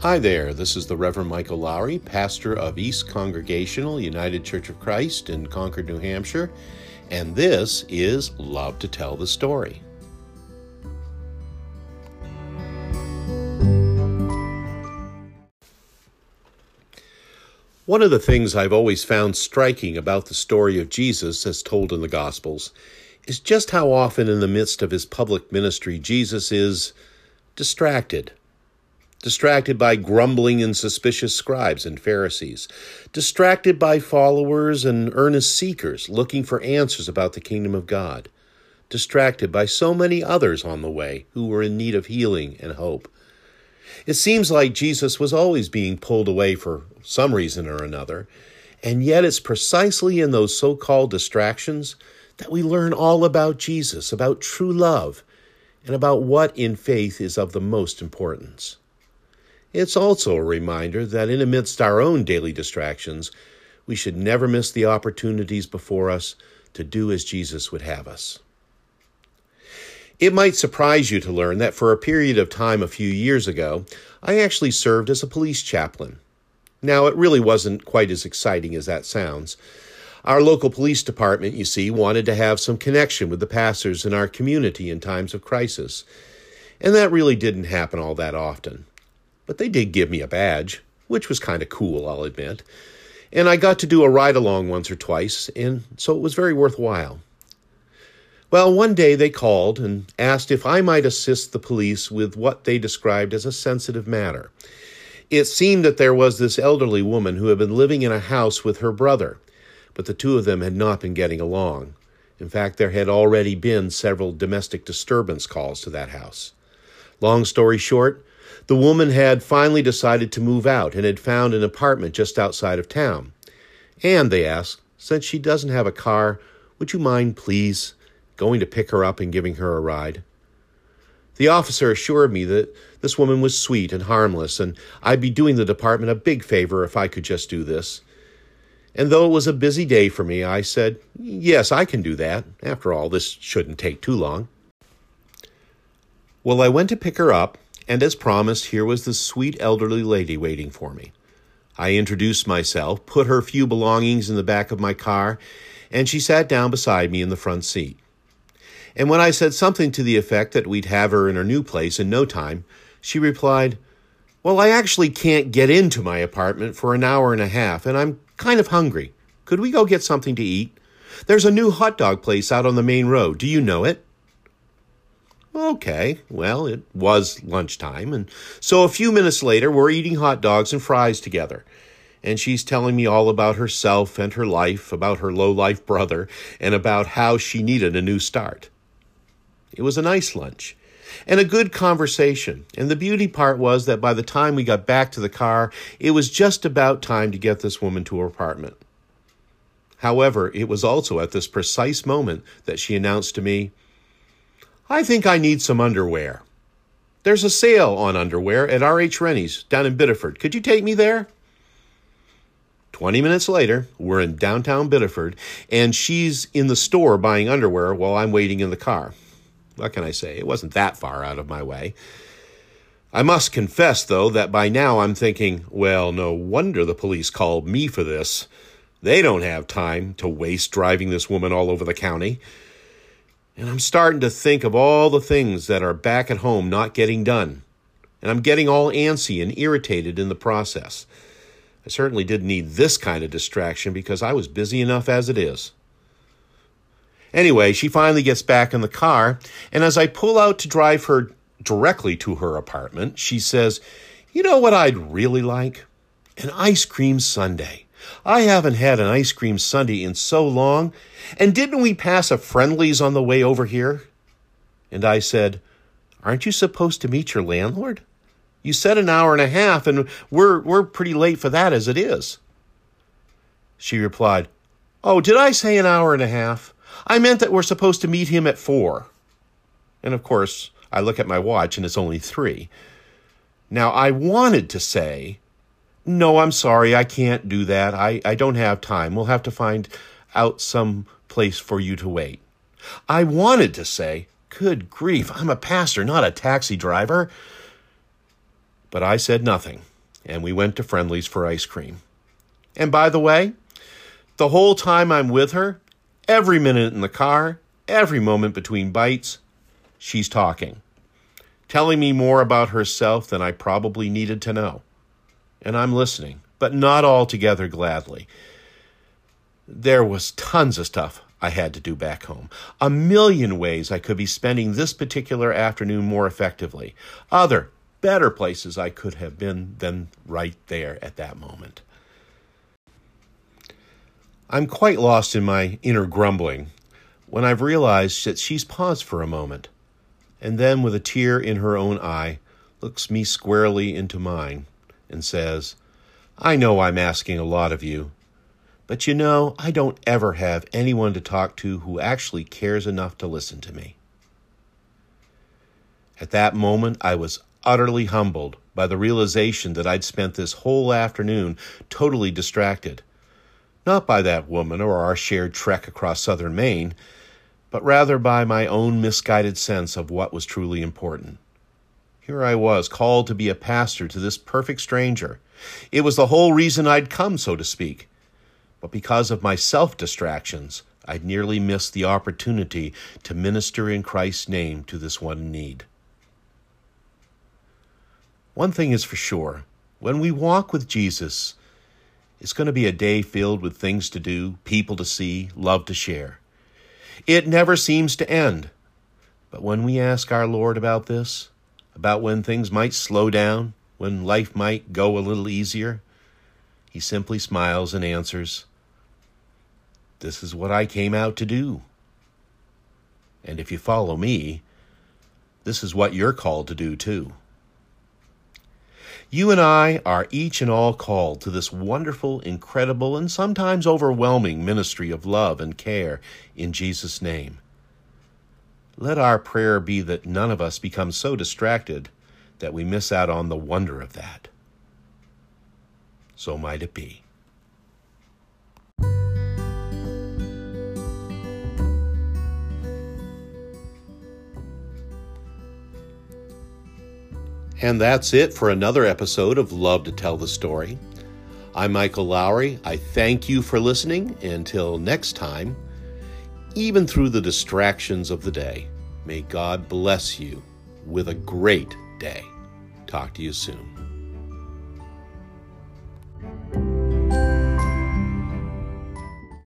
Hi there, this is the Reverend Michael Lowry, pastor of East Congregational United Church of Christ in Concord, New Hampshire, and this is Love to Tell the Story. One of the things I've always found striking about the story of Jesus as told in the Gospels is just how often in the midst of his public ministry Jesus is distracted distracted by grumbling and suspicious scribes and Pharisees, distracted by followers and earnest seekers looking for answers about the kingdom of God, distracted by so many others on the way who were in need of healing and hope. It seems like Jesus was always being pulled away for some reason or another, and yet it's precisely in those so called distractions that we learn all about Jesus, about true love, and about what in faith is of the most importance. It's also a reminder that in amidst our own daily distractions, we should never miss the opportunities before us to do as Jesus would have us. It might surprise you to learn that for a period of time a few years ago, I actually served as a police chaplain. Now, it really wasn't quite as exciting as that sounds. Our local police department, you see, wanted to have some connection with the pastors in our community in times of crisis, and that really didn't happen all that often. But they did give me a badge, which was kind of cool, I'll admit. And I got to do a ride along once or twice, and so it was very worthwhile. Well, one day they called and asked if I might assist the police with what they described as a sensitive matter. It seemed that there was this elderly woman who had been living in a house with her brother, but the two of them had not been getting along. In fact, there had already been several domestic disturbance calls to that house. Long story short, the woman had finally decided to move out and had found an apartment just outside of town. And, they asked, since she doesn't have a car, would you mind, please, going to pick her up and giving her a ride? The officer assured me that this woman was sweet and harmless, and I'd be doing the department a big favor if I could just do this. And though it was a busy day for me, I said, Yes, I can do that. After all, this shouldn't take too long. Well, I went to pick her up, and as promised, here was the sweet elderly lady waiting for me. I introduced myself, put her few belongings in the back of my car, and she sat down beside me in the front seat. And when I said something to the effect that we'd have her in her new place in no time, she replied, Well, I actually can't get into my apartment for an hour and a half, and I'm kind of hungry. Could we go get something to eat? There's a new hot dog place out on the main road. Do you know it? Okay, well, it was lunchtime, and so a few minutes later, we're eating hot dogs and fries together. And she's telling me all about herself and her life, about her low life brother, and about how she needed a new start. It was a nice lunch and a good conversation. And the beauty part was that by the time we got back to the car, it was just about time to get this woman to her apartment. However, it was also at this precise moment that she announced to me, I think I need some underwear. There's a sale on underwear at R.H. Reny's down in Biddeford. Could you take me there? 20 minutes later, we're in downtown Biddeford, and she's in the store buying underwear while I'm waiting in the car. What can I say? It wasn't that far out of my way. I must confess, though, that by now I'm thinking, well, no wonder the police called me for this. They don't have time to waste driving this woman all over the county. And I'm starting to think of all the things that are back at home not getting done. And I'm getting all antsy and irritated in the process. I certainly didn't need this kind of distraction because I was busy enough as it is. Anyway, she finally gets back in the car, and as I pull out to drive her directly to her apartment, she says, You know what I'd really like? An ice cream sundae. I haven't had an ice cream sundae in so long. And didn't we pass a Friendly's on the way over here? And I said, Aren't you supposed to meet your landlord? You said an hour and a half, and we're, we're pretty late for that as it is. She replied, Oh, did I say an hour and a half? I meant that we're supposed to meet him at four. And of course, I look at my watch and it's only three. Now, I wanted to say, no, I'm sorry, I can't do that. I, I don't have time. We'll have to find out some place for you to wait. I wanted to say, Good grief, I'm a pastor, not a taxi driver. But I said nothing, and we went to Friendly's for ice cream. And by the way, the whole time I'm with her, every minute in the car, every moment between bites, she's talking, telling me more about herself than I probably needed to know. And I'm listening, but not altogether gladly. There was tons of stuff I had to do back home. A million ways I could be spending this particular afternoon more effectively. Other, better places I could have been than right there at that moment. I'm quite lost in my inner grumbling when I've realized that she's paused for a moment, and then, with a tear in her own eye, looks me squarely into mine and says, I know I'm asking a lot of you, but you know, I don't ever have anyone to talk to who actually cares enough to listen to me. At that moment, I was utterly humbled by the realization that I'd spent this whole afternoon totally distracted. Not by that woman or our shared trek across southern Maine, but rather by my own misguided sense of what was truly important. Here I was, called to be a pastor to this perfect stranger. It was the whole reason I'd come, so to speak but because of my self distractions, I'd nearly missed the opportunity to minister in Christ's name to this one need. One thing is for sure when we walk with Jesus, it's going to be a day filled with things to do, people to see, love to share. It never seems to end. But when we ask our Lord about this, about when things might slow down, when life might go a little easier, he simply smiles and answers, this is what I came out to do. And if you follow me, this is what you're called to do too. You and I are each and all called to this wonderful, incredible, and sometimes overwhelming ministry of love and care in Jesus' name. Let our prayer be that none of us become so distracted that we miss out on the wonder of that. So might it be. And that's it for another episode of Love to Tell the Story. I'm Michael Lowry. I thank you for listening. Until next time, even through the distractions of the day, may God bless you with a great day. Talk to you soon.